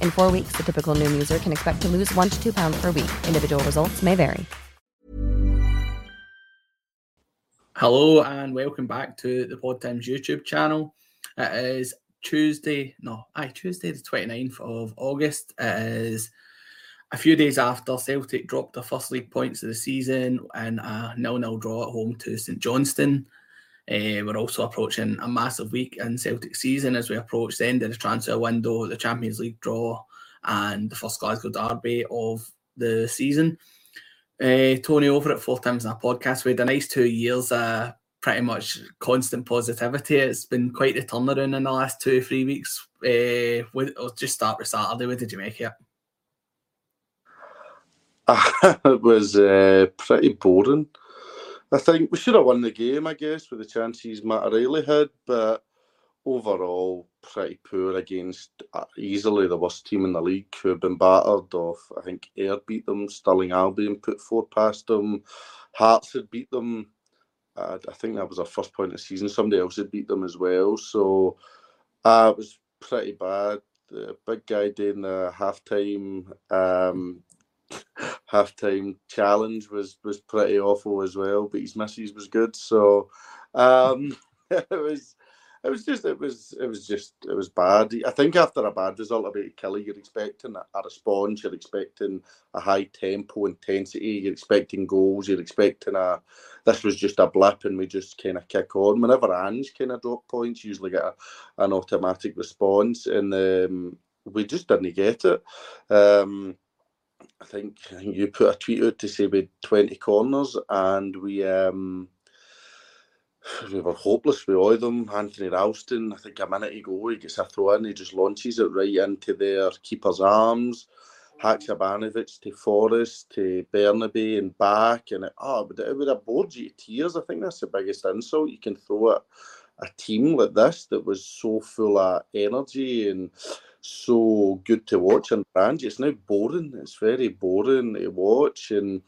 In four weeks, the typical new user can expect to lose one to two pounds per week. Individual results may vary. Hello and welcome back to the PodTims YouTube channel. It is Tuesday, no, aye, Tuesday the 29th of August. It is a few days after Celtic dropped their first league points of the season and a nil-nil draw at home to St Johnstone. Uh, we're also approaching a massive week in Celtic season as we approach the end of the transfer window, the Champions League draw, and the first Glasgow derby of the season. Uh, Tony over at Four Times in a podcast. We had a nice two years, uh, pretty much constant positivity. It's been quite a turnaround in the last two, three weeks. Uh, with, I'll just start with Saturday. What did you make it? it was uh, pretty boring. I think we should have won the game, I guess, with the chances Matt O'Riley had, but overall, pretty poor against uh, easily the worst team in the league who have been battered off. I think Ayr beat them, Stirling Albion put four past them, Hearts had beat them. Uh, I think that was our first point of the season. Somebody else had beat them as well. So uh, it was pretty bad. The big guy doing the half time um, half time challenge was was pretty awful as well, but his misses was good. So um, it was it was just it was it was just it was bad. I think after a bad result about Killie, you're expecting a, a response, you're expecting a high tempo, intensity, you're expecting goals, you're expecting a this was just a blip and we just kind of kick on. Whenever Ange kind of drop points, you usually get a, an automatic response, and um, we just didn't get it. Um, I think, you put a tweet out to say we had 20 corners and we um, we were hopeless with all of them. Anthony Ralston, I think a minute ago, he gets a throw in, he just launches it right into their keeper's arms. Haksabanovic to Forrest to Bernabei and back, and it, oh, but it would have bored you to tears. I think that's the biggest insult you can throw at a team like this that was so full of energy and so good to watch and brand. It's now boring. It's very boring to watch. And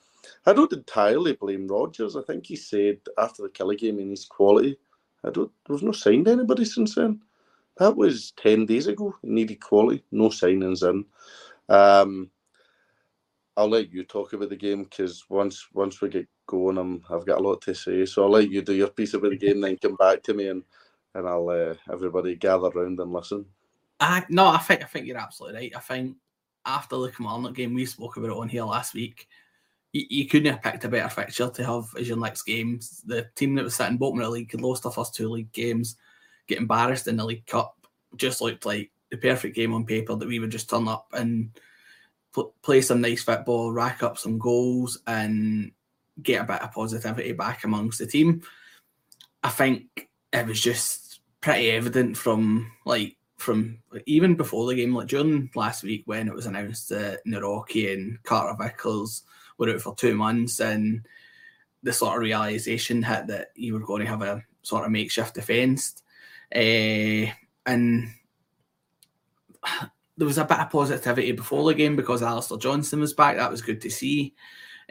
I don't entirely blame Rodgers. I think he said after the Killie game in his quality, I don't we've no signed anybody since then. That was ten days ago. He needed quality, no signings in. Um, I'll let you talk about the game because once once we get going, I'm, I've got a lot to say. So I'll let you do your piece about the game, then come back to me and and I'll uh, everybody gather round and listen. I no, I think I think you're absolutely right. I think after the Kilmarnock game, we spoke about it on here last week. You, you couldn't have picked a better fixture to have as your next games. The team that was sitting bottom of the league had lost their first two league games, get embarrassed in the League Cup. Just looked like the perfect game on paper that we would just turn up and pl- play some nice football, rack up some goals, and get a bit of positivity back amongst the team. I think it was just pretty evident from like from even before the game, like during last week when it was announced that Nawrocki and Carter Vickers were out for two months, and the sort of realization hit that you were going to have a sort of makeshift defence, uh, and there was a bit of positivity before the game because Alistair Johnston was back. That was good to see.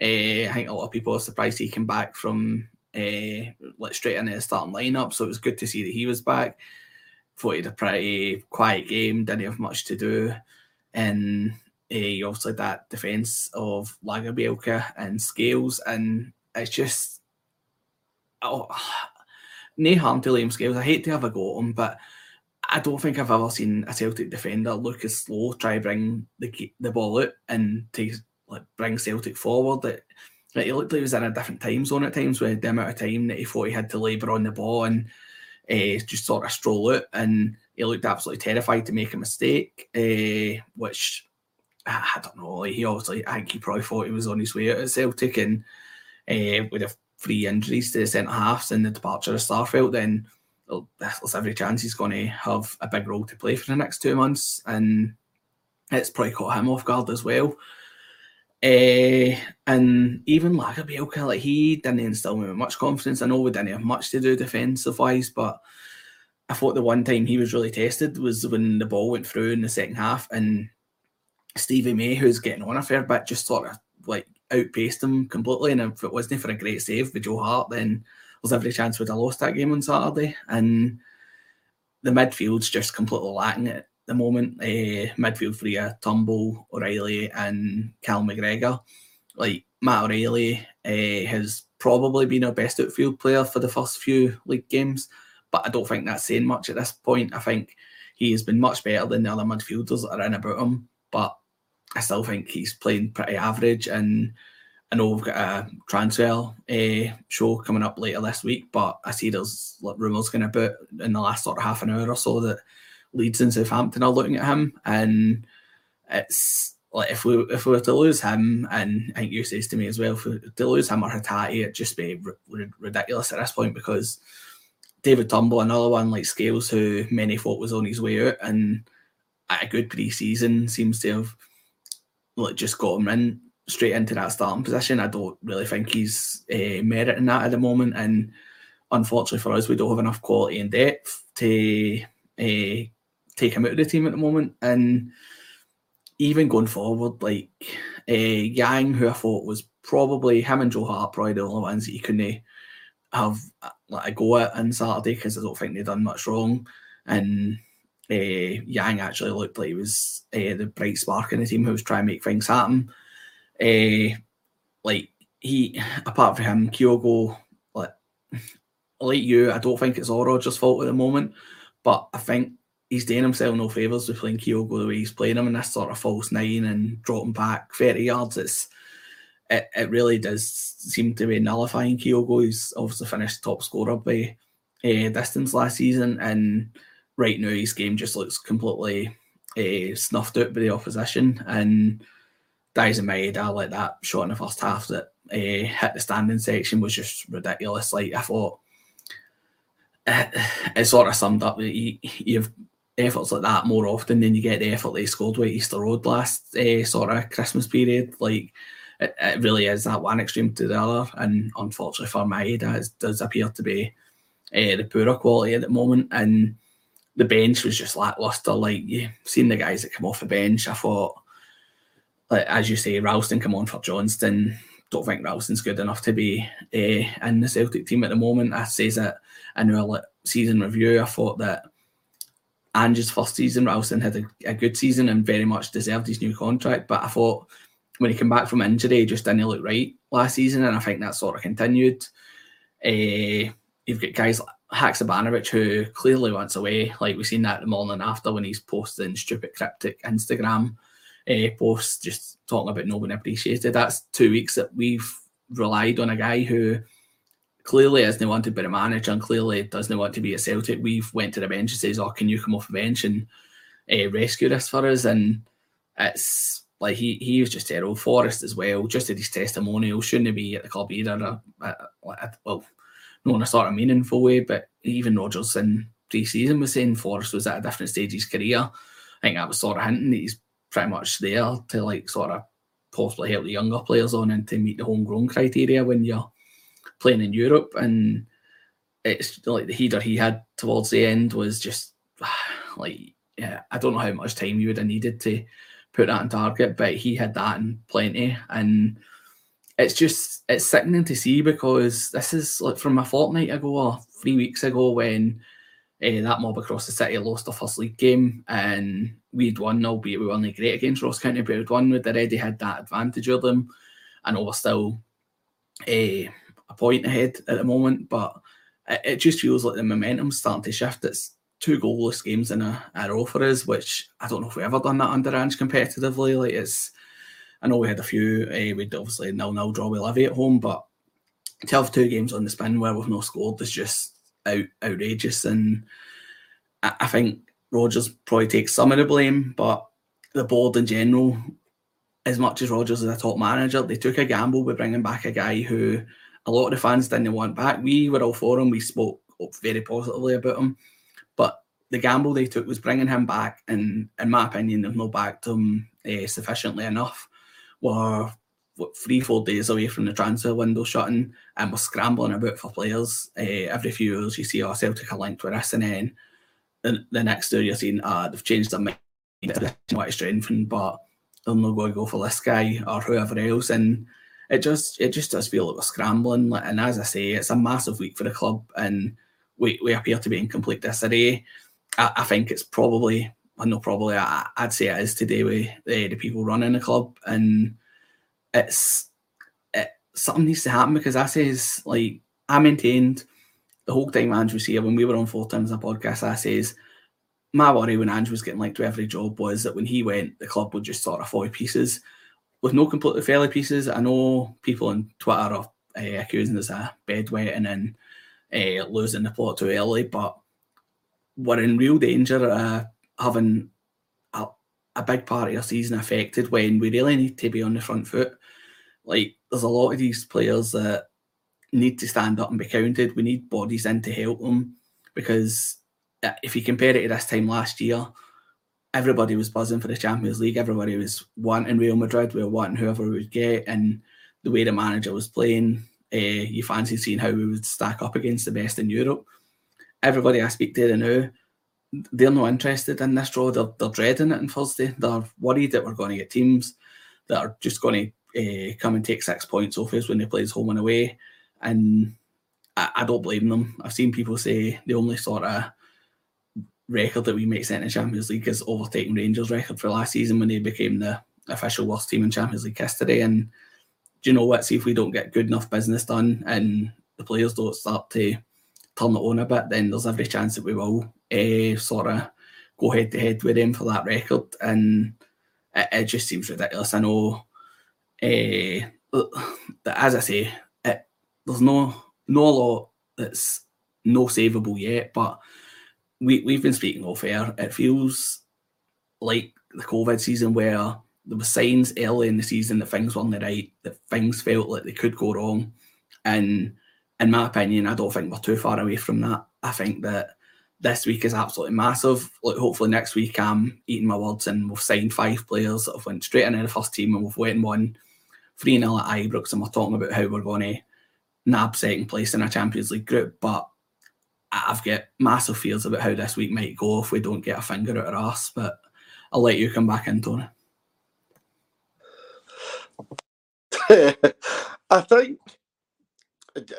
Uh, I think a lot of people are surprised he came back from uh, like straight into the starting lineup, so it was good to see that he was back. Had a pretty quiet game, didn't have much to do, and uh, obviously that defence of Lagerbielke and Scales, and it's just oh, no harm to Liam Scales. I hate to have a go at him, but I don't think I've ever seen a Celtic defender look as slow, try bring the the ball out and take like bring Celtic forward. Like, he looked like he was in a different time zone at times with the amount of time that he thought he had to labour on the ball and uh, just sort of stroll out. And he looked absolutely terrified to make a mistake, uh, which I don't know. Like he obviously, I think he probably thought he was on his way out at Celtic, and uh, with a three injuries to the centre halves and the departure of Starfelt, then there's every chance he's going to have a big role to play for the next two months, and it's probably caught him off guard as well. Uh, and even Lagerbielke, like he didn't instill me with much confidence. I know we didn't have much to do defensive wise, but I thought the one time he was really tested was when the ball went through in the second half, and Stevie May, who's getting on a fair bit, just sort of like outpaced him completely. And if it wasn't for a great save with Joe Hart, then there's every chance we'd have lost that game on Saturday. And the midfield's just completely lacking at the moment. Uh, midfield three are Turnbull, O'Riley, and Cal McGregor. Like Matt O'Riley uh, has probably been our best outfield player for the first few league games, but I don't think that's saying much at this point. I think he has been much better than the other midfielders that are in about him, but I still think he's playing pretty average and I know we've got a transfer uh, show coming up later this week, but I see there's rumours going about in the last sort of half an hour or so that Leeds and Southampton are looking at him, and it's like if we if we were to lose him, and I think you says to me as well, if we, to lose him or Hatate, it'd just be r- ridiculous at this point because David Turnbull, another one like Scales, who many thought was on his way out, and at a good pre-season seems to have like just got him in straight into that starting position. I don't really think he's uh, meriting that at the moment, and unfortunately for us, we don't have enough quality and depth to uh, take him out of the team at the moment. And even going forward, like uh, Yang, who I thought was probably him and Joe Hart, probably the only ones that you couldn't have like a go at on Saturday because I don't think they'd done much wrong. And uh, Yang actually looked like he was uh, the bright spark in the team who was trying to make things happen. Uh, like he, apart from him, Kyogo, like like you, I don't think it's all Rodgers' fault at the moment, but I think he's doing himself no favours with playing Kyogo the way he's playing him in this sort of false nine and dropping back 30 yards. It's it, it really does seem to be nullifying Kyogo. He's obviously finished top scorer by uh, distance last season, and right now his game just looks completely uh, snuffed out by the opposition. And Daizen Maeda, like that shot in the first half that uh, hit the standing section was just ridiculous. Like I thought, it, it sort of summed up that you, you've efforts like that more often than you get the effort they scored with Easter Road last uh, sort of Christmas period. Like it, it, really is that one extreme to the other, and unfortunately for Maeda, it does appear to be uh, the poorer quality at the moment. And the bench was just lackluster. Like you seen the guys that come off the bench, I thought, like as you say, Ralston come on for Johnston. Don't think Ralston's good enough to be uh, in the Celtic team at the moment. I says that in our season review. I thought that Ange's first season, Ralston had a, a, good season and very much deserved his new contract. But I thought when he came back from injury, he just didn't look right last season, and I think that sort of continued. Uh, you've got guys like Haksabanovic who clearly wants away, like we've seen that the morning after when he's posting stupid cryptic Instagram uh, posts just talking about no one appreciated. That's two weeks that we've relied on a guy who clearly isn't wanted be the manager and clearly doesn't want to be a Celtic. We've went to the bench and says, "Oh, can you come off the bench and uh, rescue this for us?" And it's like he he was just terrible. Forrest as well, just at his testimonial, shouldn't he be at the club either. Uh, uh, well, not in a sort of meaningful way, but even Rodgers in pre-season was saying Forrest was at a different stage of his career. I think that was sort of hinting that he's pretty much there to like sort of possibly help the younger players on and to meet the homegrown criteria when you're playing in Europe, and it's like the header he had towards the end was just like yeah, I don't know how much time you would have needed to put that on target, but he had that in plenty, and it's just it's sickening to see because this is like from a fortnight ago or three weeks ago when uh, that mob across the city lost the first league game and we'd won, albeit we weren't great against Ross County, but we'd won. We'd already had that advantage of them. I know we're still uh, a point ahead at the moment, but it, it, just feels like the momentum's starting to shift. It's two goalless games in a, a row for us, which I don't know if we've ever done that under Ange competitively. Like it's, I know we had a few. Uh, we'd obviously nil nil draw with Livy at home, but to have two games on the spin where we've not scored is just out, outrageous. And I, I think Rodgers probably takes some of the blame, but the board in general, as much as Rodgers is a top manager, they took a gamble with bringing back a guy who a lot of the fans didn't want back. We were all for him. We spoke very positively about him, but the gamble they took was bringing him back, and in my opinion, they've not backed him uh, sufficiently enough. We're what, three, four days away from the transfer window shutting, and we're scrambling about for players. Uh, every few years, you see, oh, Celtic are linked with us, and then the, the next year you're seeing, uh, they've changed their mind, want to strengthen, but they're not going to go for this guy or whoever else, and it just it just does feel like we're scrambling. And as I say, it's a massive week for the club, and we, we appear to be in complete disarray. I, I think it's probably, I know probably, I, would say it is today with the, the people running the club, and it's it, something needs to happen because I says like I maintained the whole time Ange was here when we were on four times a podcast. I says my worry when Andrew was getting linked to every job was that when he went, the club would just sort of fall pieces with no completely fairly pieces. I know people on Twitter are uh, accusing us of bedwetting and uh, losing the plot too early, but we're in real danger of having a, a big part of our season affected when we really need to be on the front foot. Like, there's a lot of these players that need to stand up and be counted. We need bodies in to help them because uh, if you compare it to this time last year, everybody was buzzing for the Champions League. Everybody was wanting Real Madrid. We were wanting whoever we would get, and the way the manager was playing, uh, you fancy seeing how we would stack up against the best in Europe. Everybody I speak to now, they're not interested in this draw. They're, they're dreading it on Thursday. They're worried that we're going to get teams that are just going to uh, come and take six points off us when they play home and away. And I, I don't blame them. I've seen people say the only sort of record that we make set in the Champions League is overtaking Rangers' record for last season when they became the official worst team in Champions League history. And do you know what? See if we don't get good enough business done and the players don't start to turn it on a bit, then there's every chance that we will uh, sort of go head to head with them for that record. And it, it just seems ridiculous. I know, uh, as I say, it, there's no no law that's no savable yet, but we, we've been speaking off air. It feels like the COVID season where there were signs early in the season that things weren't right, that things felt like they could go wrong. And in my opinion, I don't think we're too far away from that. I think that this week is absolutely massive. Like hopefully next week I'm eating my words and we've signed five players that have went straight into the first team and we've went and won 3 0 at Ibrox and we're talking about how we're going to nab second place in a Champions League group. But I've got massive fears about how this week might go if we don't get a finger out our ass. But I'll let you come back in, Tony. I think,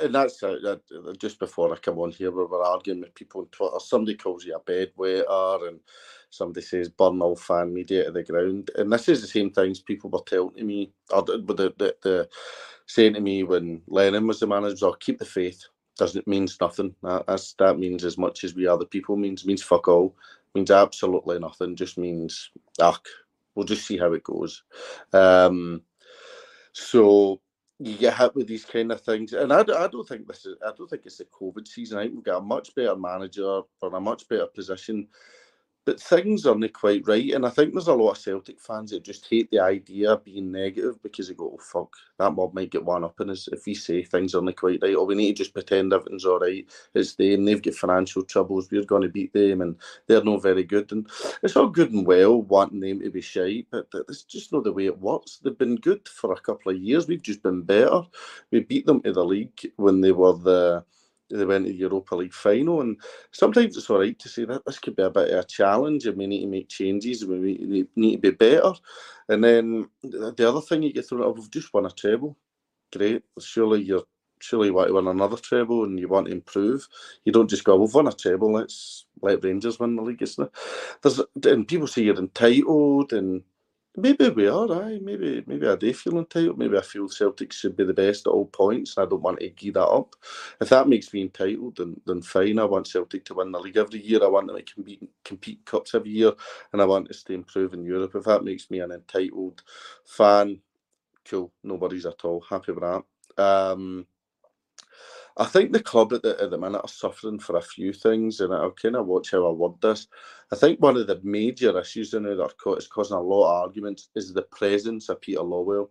and that's uh, just before I come on here, we were arguing with people on Twitter. Somebody calls you a bedwetter, and somebody says burn all fan media to the ground. And this is the same things people were telling me, or the, the, the, the saying to me when Lennon was the manager, keep the faith doesn't means nothing. That, that means as much as we other people means means fuck all. Means absolutely nothing. Just means ugh. We'll just see how it goes. Um, so you get hit with these kind of things, and I, I don't think this is. I don't think it's the COVID season. I think we've got a much better manager for a much better position but things aren't quite right. And I think there's a lot of Celtic fans that just hate the idea of being negative because they go, oh, fuck, that mob might get one up in us if we say things aren't quite right. Or we need to just pretend everything's all right. It's them, they've got financial troubles, we're going to beat them, and they're not very good. And it's all good and well wanting them to be shy, but it's just not the way it works. They've been good for a couple of years. We've just been better. We beat them to the league when they were the they went to the Europa League final. And sometimes it's all right to say that this could be a bit of a challenge and we need to make changes we need to be better. And then the other thing you get thrown out we've just won a treble. great. Surely you're surely you want to win another treble and you want to improve. You don't just go, we've won a treble, let's let Rangers win the league. Isn't? There's and people say you're entitled and maybe we are, aye. Maybe maybe I do feel entitled. Maybe I feel Celtic should be the best at all points and I don't want to give that up. If that makes me entitled then then fine. I want Celtic to win the league every year. I want them to compete compete cups every year and I want to stay improve in Europe. If that makes me an entitled fan, cool. Nobody's at all. Happy with that. Um I think the club at the, at the minute are suffering for a few things, and I'll kind of watch how I word this. I think one of the major issues in it that is causing a lot of arguments is the presence of Peter Lawwell.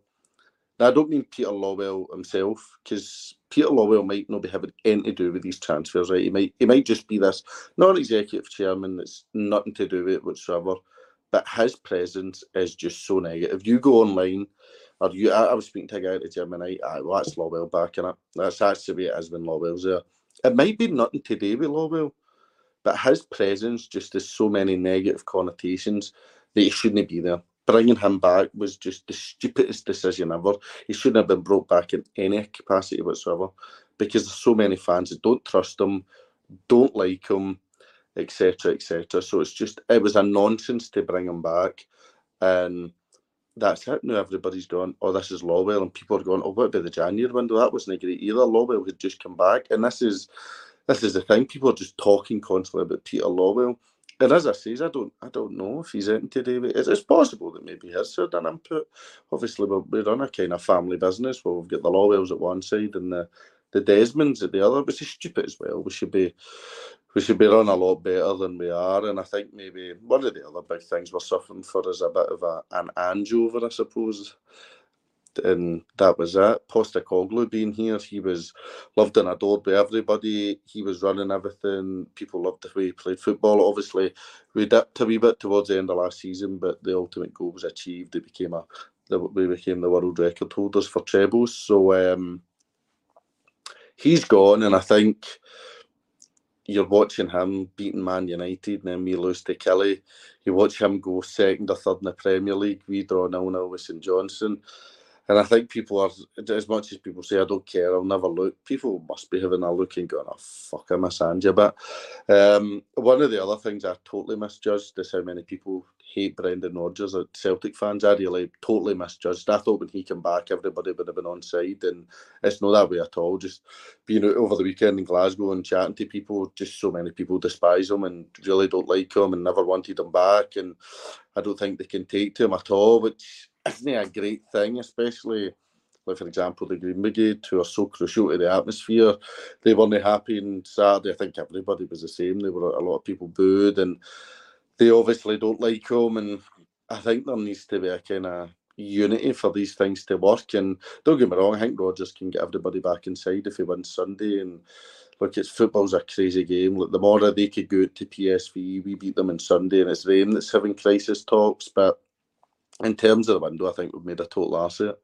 Now, I don't mean Peter Lawwell himself, because Peter Lawwell might not be having anything to do with these transfers, right? He might he might just be this non-executive chairman that's nothing to do with it whatsoever. But his presence is just so negative. You go online you, I, I, was speaking to a guy at the gym and I, I well, that's Lawwell backing it. That's that's the way it is when there. It might be nothing to do with Lawwell, but his presence just has so many negative connotations that he shouldn't be there. Bringing him back was just the stupidest decision ever. He shouldn't have been brought back in any capacity whatsoever because there's so many fans that don't trust him, don't like him, etc., etc. So it's just it was a nonsense to bring him back, and that's it. Now everybody's going, oh, this is Lawwell, and people are going, oh, what about the January window? That wasn't great either. Lawwell had just come back, and this is this is the thing. People are just talking constantly about Peter Lawwell. And as I say, I don't, I don't know if he's in today. It's, it's possible that maybe he has had an input. Obviously, we're, we're on a kind of family business where we've got the Lawwells at one side and the the Desmonds at the other, which is stupid as well. We should be we should be run a lot better than we are. And I think maybe one of the other big things we're suffering for is a bit of a, an hangover, I suppose. And that was it. Postecoglou being here, he was loved and adored by everybody. He was running everything. People loved the way he played football. Obviously, we dipped a wee bit towards the end of last season, but the ultimate goal was achieved. It became a we became the world record holders for trebles. So um, he's gone, and I think you're watching him beating Man United, and then we lose to Killie. You watch him go second or third in the Premier League. We draw nil nil with St Johnstone, And I think people are, as much as people say, I don't care, I'll never look, people must be having a look and going, oh, fuck, I miss Angie. But um, one of the other things I totally misjudged is how many people hate Brendan Rodgers. Celtic fans, I really totally misjudged. I thought when he came back, everybody would have been on side, and it's not that way at all. Just being out over the weekend in Glasgow and chatting to people, just so many people despise him and really don't like him and never wanted him back. And I don't think they can take to him at all, which isn't a great thing, especially like for example the Green Brigade, who are so crucial to the atmosphere. They weren't happy on Saturday. I think everybody was the same. There were a lot of people booed and they obviously don't like him, and I think there needs to be a kind of unity for these things to work. And don't get me wrong, I think Rodgers can get everybody back inside if he wins Sunday. And look, it's football's a crazy game. Look, the more they could go to PSV, we beat them on Sunday, and it's them that's having crisis talks. But in terms of the window, I think we've made a total asset.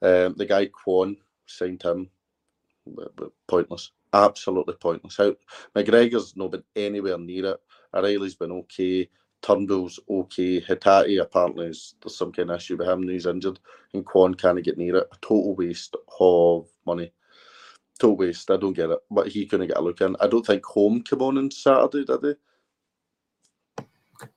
Um, the guy Kwon signed him, pointless, absolutely pointless. How McGregor's not been anywhere near it. O'Riley's been okay. Turnbull's okay. Hatate apparently is, there's some kind of issue with him. He's injured, and Kwon can't get near it. A total waste of money. Total waste. I don't get it. But he couldn't get a look in. I don't think Holm came on on Saturday, did they?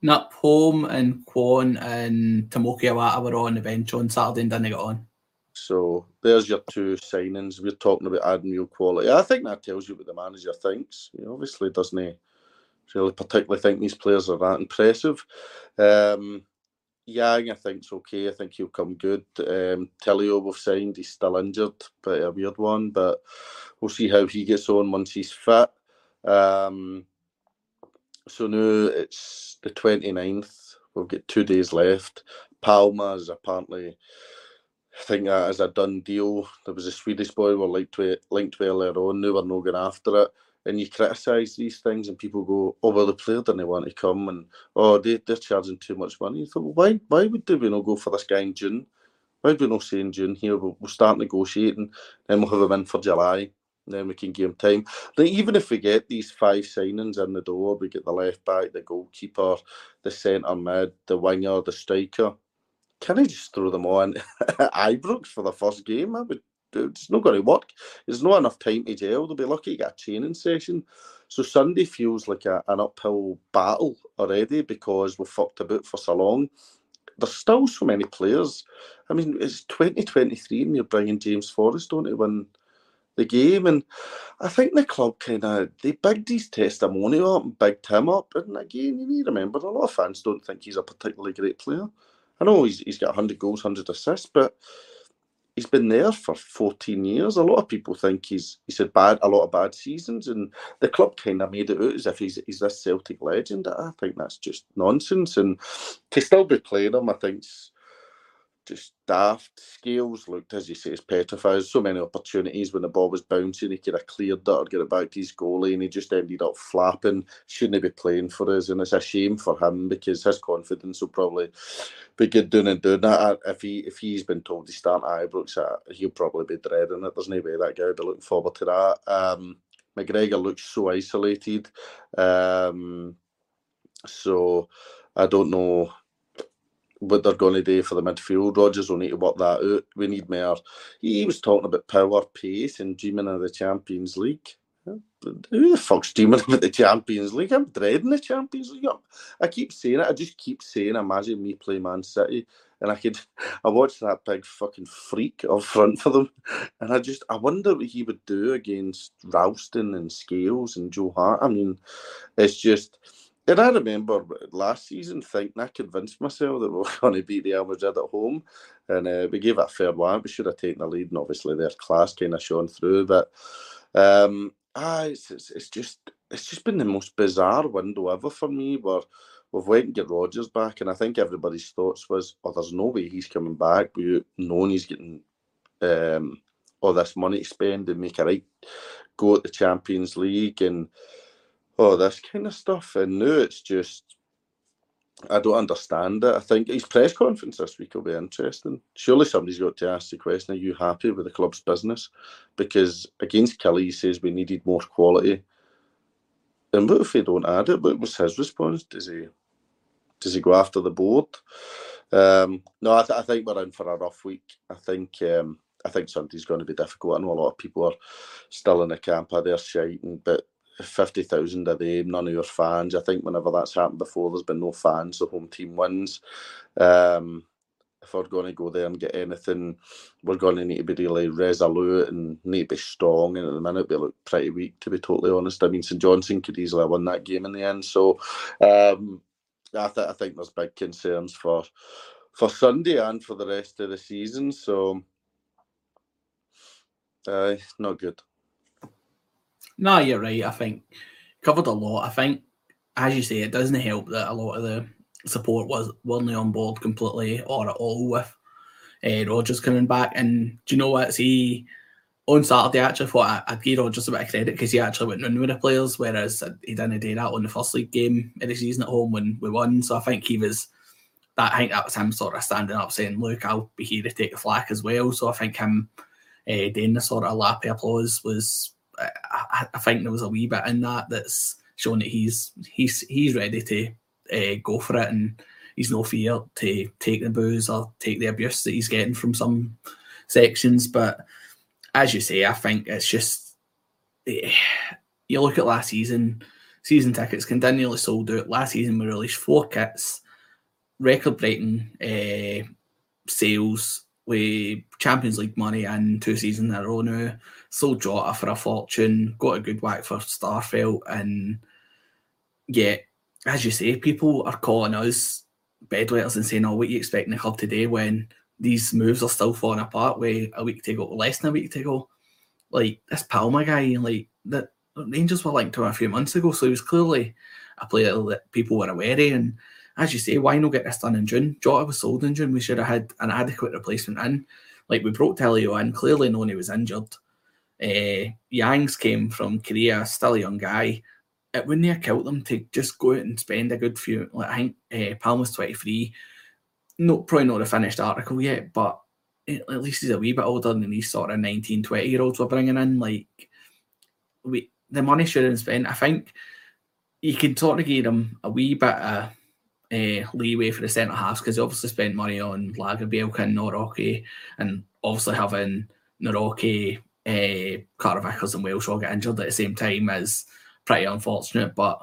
Not Holm and Kwon and Tomoki Iwata were on the bench on Saturday and didn't get on. So there's your two signings. We're talking about adding real quality. I think that tells you what the manager thinks. He obviously doesn't he? Really particularly think these players are that impressive. Um, Yang, I think's okay. I think he'll come good. Um, we've signed. He's still injured, but a weird one. But we'll see how he gets on once he's fit. Um, so now it's the 29th. We've got two days left. Palma is apparently, I think that is a done deal. There was a Swedish boy we are linked to, linked to earlier on. Now we're not going after it and you criticise these things, and people go, "Oh well, the player didn't want to come," and "Oh, they they're charging too much money." You thought, well, why why would we not go for this guy in June? Why would we not say in June here we'll, we'll start negotiating, then we'll have him in for July, then we can give him time. Even if we get these five signings in the door, we get the left back, the goalkeeper, the centre mid, the winger, the striker. Can I just throw them on Ibrox for the first game? I would it's not going to work. There's not enough time to gel. They'll be lucky to get a training session. So Sunday feels like a, an uphill battle already because we've fucked about for so long. There's still so many players. I mean, it's 2023 and you're bringing James Forrest on to win the game. And I think the club kind of, they bigged his testimonial up and bigged him up. And again, you need to remember, a lot of fans don't think he's a particularly great player. I know he's, he's got 100 goals, 100 assists, but he's been there for 14 years. A lot of people think he's he's had bad a lot of bad seasons, and the club kind of made it out as if he's he's this Celtic legend. I think that's just nonsense, and to still be playing him, I think just daft. Scales looked, as you say, as petrified. So many opportunities when the ball was bouncing, he could have cleared that or get it back to his goalie, and he just ended up flapping. Shouldn't he be playing for us? And it's a shame for him because his confidence will probably be good doing and doing that. If he if he's been told to start at Ibrox, uh, he'll probably be dreading it. There's no way that guy will be looking forward to that. Um, McGregor looks so isolated. Um, so I don't know what they're going to do for the midfield. Rodgers will need to work that out. We need more. He was talking about power, pace, and dreaming of the Champions League. Who the fuck's dreaming about the Champions League? I'm dreading the Champions League. I keep saying it. I just keep saying, imagine me play Man City. And I could, I watched that big fucking freak up front for them, and I just, I wonder what he would do against Ralston and Scales and Joe Hart. I mean, it's just, and I remember last season thinking I convinced myself that we were going to beat Real Madrid at home, and uh, we gave it a fair one. We should have taken the lead, and obviously their class kind of shone through. But um, ah, it's, it's, it's just it's just been the most bizarre window ever for me. Where we've went and get Rodgers back, and I think everybody's thoughts was, "Oh, there's no way he's coming back." We knowing he's getting um, all this money to spend and make a right go at the Champions League and oh, this kind of stuff. And now it's just, I don't understand it. I think his press conference this week will be interesting. Surely somebody's got to ask the question, are you happy with the club's business? Because against Killie, he says we needed more quality. And what if they don't add it? What was his response? Does he does he go after the board? Um, no, I, th- I, think we're in for a rough week. I think um, I think Sunday's going to be difficult. I know a lot of people are still in the camp of their shiting, but 50,000 a day, none of your fans. I think whenever that's happened before, there's been no fans, the home team wins. Um, if we're going to go there and get anything, we're going to need to be really resolute and need to be strong. And at the minute, we look pretty weak, to be totally honest. I mean, St Johnstone could easily have won that game in the end. So um, I, th- I think there's big concerns for for Sunday and for the rest of the season. So, uh, not good. No, you're right. I think covered a lot. I think, as you say, it doesn't help that a lot of the support was weren't on board completely or at all with uh, Rodgers coming back. And do you know what? See, on Saturday, I actually thought I'd give Rodgers a bit of credit because he actually went in with the players, whereas he didn't do that on the first league game of the season at home when we won. So I think he was that. I think that was him sort of standing up saying, "Look, I'll be here to take the flak as well." So I think him uh, doing the sort of lappy applause was I, I, think there was a wee bit in that that's showing that he's he's he's ready to uh, go for it and he's no fear to take the booze or take the abuse that he's getting from some sections. But as you say, I think it's just eh, you look at last season, season tickets continually sold out. Last season we released four kits, record breaking uh, sales with Champions League money and two seasons in a row now sold Jota for a fortune, got a good whack for Starfelt, and yeah, as you say, people are calling us bedwetters and saying, "Oh, what you expecting the club today?" When these moves are still falling apart, with a week to go, less than a week to go. Like this Palma guy, like that Rangers were linked to him a few months ago, so he was clearly a player that people were aware of. And as you say, why not get this done in June? Jota was sold in June. We should have had an adequate replacement in. Like we brought Tilio in, clearly knowing he was injured. Uh, Yangs came from Korea, still a young guy. It wouldn't have killed them to just go out and spend a good few. Like I think uh, Palma's 23. No, probably not a finished article yet, but at least he's a wee bit older than these sort of 19, 20 year olds we're bringing in. Like, we the money should have been spent. I think you can sort of give them a wee bit of uh, leeway for the centre halves because he obviously spent money on Lagerbielke and Nawrocki and obviously having Nawrocki, uh, Carter Vickers, and Welsh all get injured at the same time is pretty unfortunate. But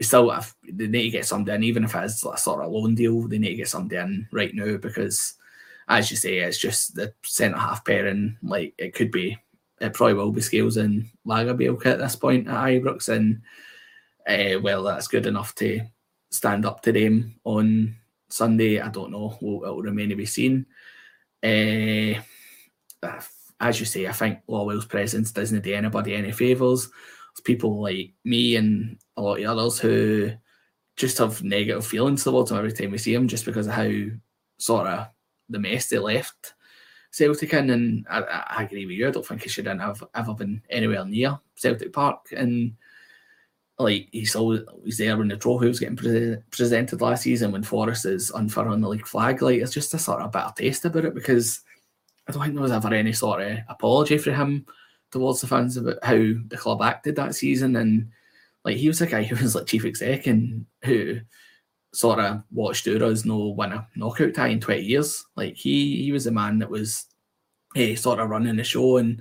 still, if they need to get somebody in, even if it is a sort of loan deal, they need to get somebody in right now because, as you say, it's just the centre half pairing. Like it could be, it probably will be Scales and Lagerbielke at this point at Ibrox, and uh, well, that's good enough to stand up to them on Sunday. I don't know. Will, it will remain to be seen. Uh, as you say, I think Lawwell's presence doesn't do anybody any favours. There's people like me and a lot of others who just have negative feelings towards him every time we see him just because of how sort of the mess they left Celtic in. And I, I agree with you. I don't think he should have ever been anywhere near Celtic Park. And like he's always there when the trophy was getting pre- presented last season when Forrest is unfurling the league flag. Like it's just a sort of better taste about it because I don't think there was ever any sort of apology for him towards the fans about how the club acted that season. And like he was a guy who was like chief exec and who sort of watched Euros no win a knockout tie in 20 years. Like he he was a man that was eh, sort of running the show and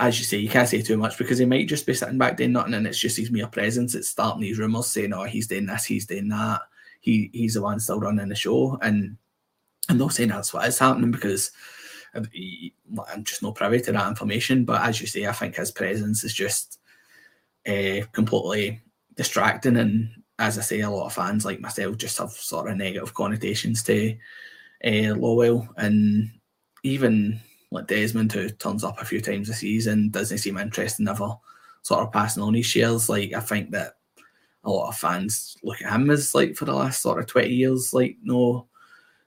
as you say, you can't say too much because he might just be sitting back doing nothing and it's just his mere presence. It's starting these rumours saying, oh, he's doing this, he's doing that. He he's the one still running the show. And I'm not saying that's what is happening because I'm just not privy to that information. But as you say, I think his presence is just uh, completely distracting. And as I say, a lot of fans like myself just have sort of negative connotations to uh, Lawwell. And even like Desmond, who turns up a few times a season, doesn't seem interested in ever sort of passing on his shares. Like, I think that a lot of fans look at him as like for the last sort of 20 years, like, no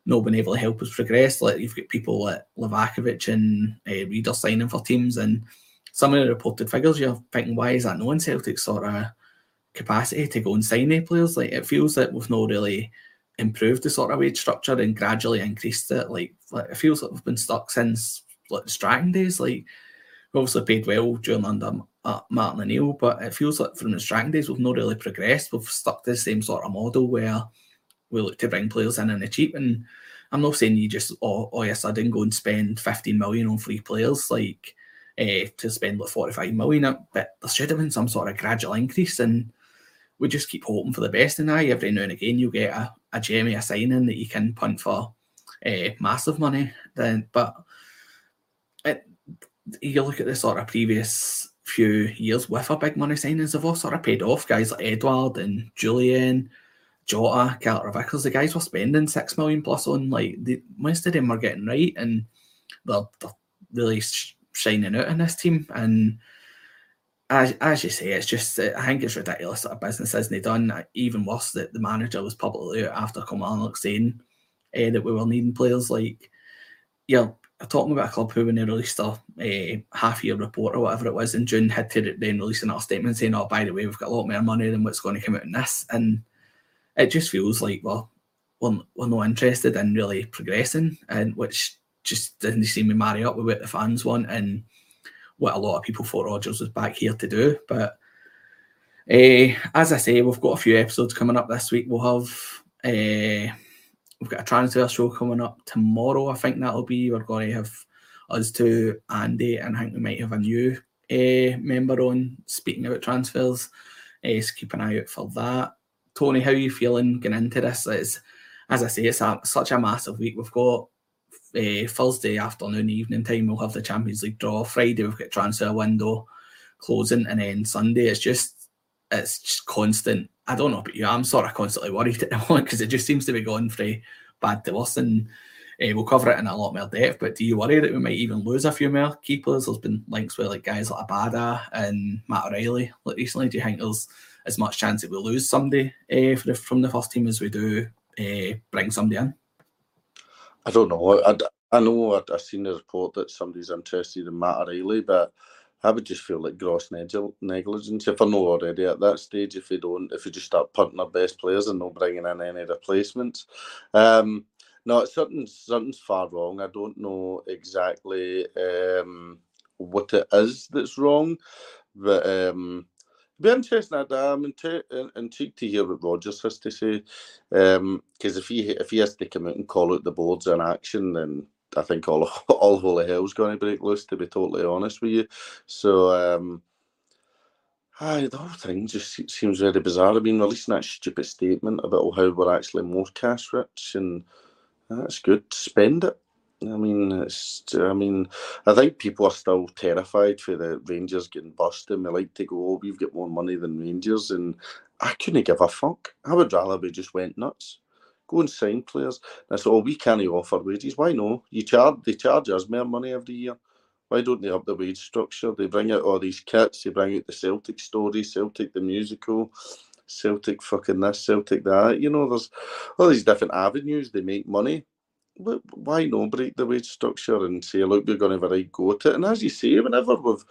not been able to help us progress. Like you've got people like Livakovic and uh, Reader signing for teams, and some of the reported figures, you're thinking, why is that no in Celtic sort of capacity to go and sign any players? Like it feels that we've not really improved the sort of wage structure and gradually increased it. Like, like it feels like we've been stuck since like the Strachan days. Like we obviously paid well during under uh, Martin O'Neill, but it feels like from the Strachan days we've not really progressed. We've stuck to the same sort of model where we look to bring players in in the cheap. And I'm not saying you just all, all of a sudden go and spend 15 million on free players like uh, to spend like 45 million, but there should have been some sort of gradual increase. And we just keep hoping for the best. And I every now and again you get a, a Jamie a signing that you can punt for uh, massive money. Then, but it, you look at the sort of previous few years with a big money signings, they've all sort of paid off. Guys like Edouard and Jullien Jota, Carter Vickers, the guys were spending six million plus on like the most of them are getting right and they're, they're really shining out in this team. And as, as you say, it's just I think it's ridiculous that a business isn't done. Even worse that the manager was publicly out after Kilmarnock saying uh, that we were needing players like yeah, talking about a club who when they released a, a half year report or whatever it was in June had to then release another statement saying, Oh, by the way, we've got a lot more money than what's going to come out in this and it just feels like well, we're, we're not interested in really progressing, and which just doesn't seem to marry up with what the fans want and what a lot of people thought Rodgers was back here to do. But uh, as I say, we've got a few episodes coming up this week. We'll have uh, we've got a transfer show coming up tomorrow. I think that'll be we're going to have us two, Andy, and I think we might have a new uh, member on speaking about transfers. Uh, so keep an eye out for that. Tony, how are you feeling getting into this? It's, as I say, it's a, such a massive week. We've got uh, Thursday afternoon, evening time, we'll have the Champions League draw. Friday, we've got transfer window closing, and then Sunday, it's just it's just constant. I don't know about you, I'm sort of constantly worried at the moment because it just seems to be going from bad to worse. And uh, we'll cover it in a lot more depth. But do you worry that we might even lose a few more keepers? There's been links with like guys like Abada and Matt O'Riley like recently. Do you think there's as much chance that we lose somebody uh, the, from the first team as we do uh, bring somebody in? I don't know. I, I know I, have seen the report that somebody's interested in Matt O'Riley, but I would just feel like gross negligence if I know already at that stage. If we don't, if we just start punting our best players and not bringing in any replacements, um, no, something's something's far wrong. I don't know exactly um, what it is that's wrong, but um, be interesting. I'm intrigued to hear what Rodgers has to say. Because um, if he if he has to come out and call out the boards in action, then I think all all holy hell's going to break loose. To be totally honest with you, so um, aye, the whole thing just seems very bizarre. I mean, releasing that stupid statement about how we're actually more cash rich, and that's good. Spend it. I mean, it's. I mean, I think people are still terrified for the Rangers getting busted. We like to go, oh, we've got more money than Rangers, and I couldn't give a fuck. I would rather we just went nuts. Go and sign players. And I said, oh, we can't offer wages. Why no? You charge. They charge us more money every year. Why don't they up the wage structure? They bring out all these kits. They bring out the Celtic story, Celtic the musical. Celtic fucking this, Celtic that. You know, there's all these different avenues. They make money why not break the wage structure and say, look, we're going to have a right go at it? And as you say, whenever we've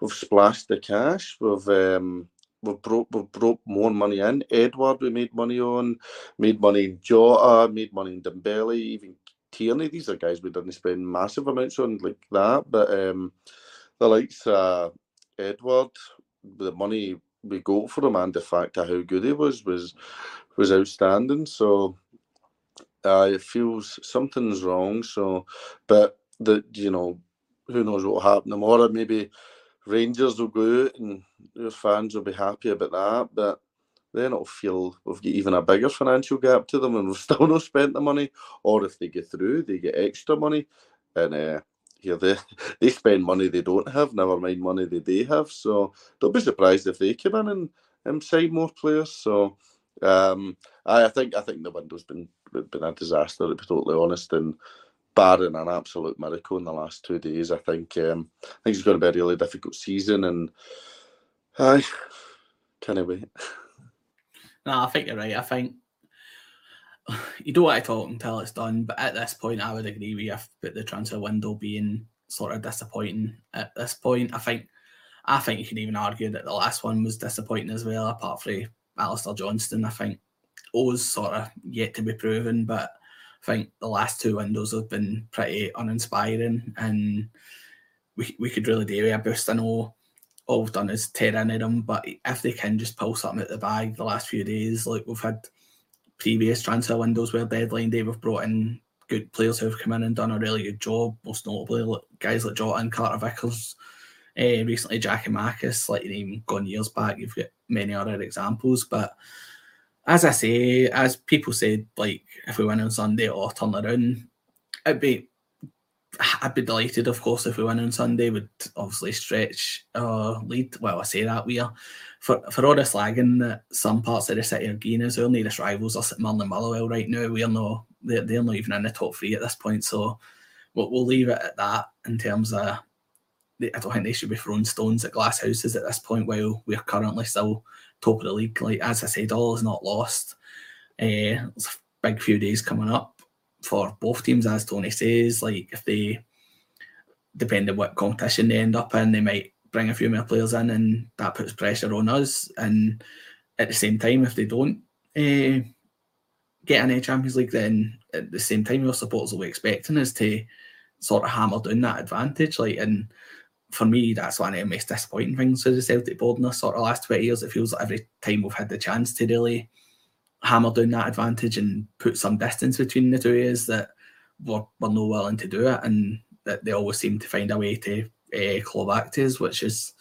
we've splashed the cash, we've um, we've brought we've brought more money in. Edouard, we made money on, made money in Jota, made money in Dembele, even Tierney. These are guys we didn't spend massive amounts on like that, but um, the likes uh, Edouard, the money we got for him and the fact of how good he was was was outstanding. So uh, it feels something's wrong. So, but the you know, who knows what will happen tomorrow? Maybe Rangers will go out and your fans will be happy about that, but then it'll feel we've got even a bigger financial gap to them and we've still not spent the money. Or if they get through, they get extra money. And uh, here they they spend money they don't have, never mind money they do have. So don't be surprised if they come in and, and sign more players. So um, I, I think I think the window's been been a disaster to be totally honest, and barring an absolute miracle in the last two days, I think um, I think it's going to be a really difficult season, and I can't wait. No, I think you're right. I think you don't want to talk until it's done, but at this point, I would agree with you about the transfer window being sort of disappointing. At this point, I think I think you can even argue that the last one was disappointing as well, apart from Alistair Johnston. I think O's sort of yet to be proven, but I think the last two windows have been pretty uninspiring and we, we could really do with a boost. I know all we've done is tear into them, but if they can just pull something out the bag the last few days, like we've had previous transfer windows where deadline day we've brought in good players who've come in and done a really good job, most notably guys like Jota and Carter Vickers. Uh, recently, Jackie Marcus, like even gone years back, you've got many other examples. But as I say, as people said, like if we win on Sunday or turn around, it'd be I'd be delighted, of course, if we win on Sunday. Would obviously stretch our lead. Well, I say that we are for for all the slagging that some parts of the city are as our nearest rivals are sitting on the Motherwell right now. We're no, they're, they're not even in the top three at this point. So we'll, we'll leave it at that in terms of I don't think they should be throwing stones at glass houses at this point while we're currently still top of the league. Like as I said, all is not lost. Uh, there's a big few days coming up for both teams, as Tony says. Like if they, depending what competition they end up in, they might bring a few more players in, and that puts pressure on us. And at the same time, if they don't uh, get any Champions League, then at the same time, your supporters will be expecting us to sort of hammer down that advantage. Like and for me, that's one of the most disappointing things with the Celtic board in the sort of last 20 years. It feels like every time we've had the chance to really hammer down that advantage and put some distance between the two is that we're, we're no willing to do it. And that they always seem to find a way to uh, claw back to us, which is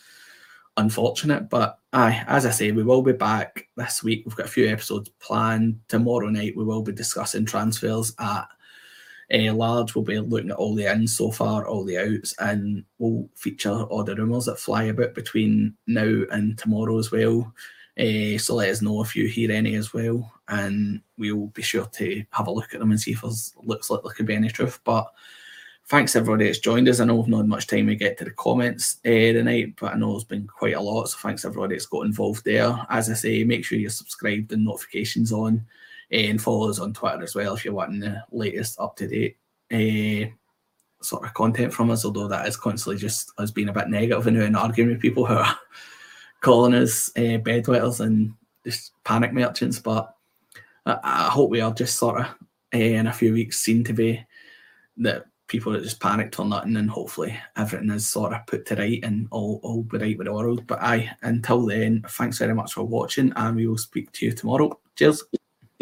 unfortunate. But aye, as I say, we will be back this week. We've got a few episodes planned. Tomorrow night, we will be discussing transfers at uh, large, we'll be looking at all the ins so far, all the outs, and we'll feature all the rumours that fly about between now and tomorrow as well. Uh, so let us know if you hear any as well, and we'll be sure to have a look at them and see if there's looks like there could be any truth. But thanks everybody that's joined us. I know we've not had much time to get to the comments uh, tonight, but I know it's been quite a lot. So thanks everybody that's got involved there. As I say, make sure you're subscribed and notifications on and follow us on Twitter as well if you're wanting the latest up to date uh, sort of content from us. Although that is constantly just us being a bit negative and, and arguing with people who are calling us uh, bedwetters and just panic merchants. But I, I hope we are just sort of uh, in a few weeks seen to be that people that just panicked or nothing, and hopefully everything is sort of put to right and all all be right with the world. But I until then, thanks very much for watching, and we will speak to you tomorrow. Cheers.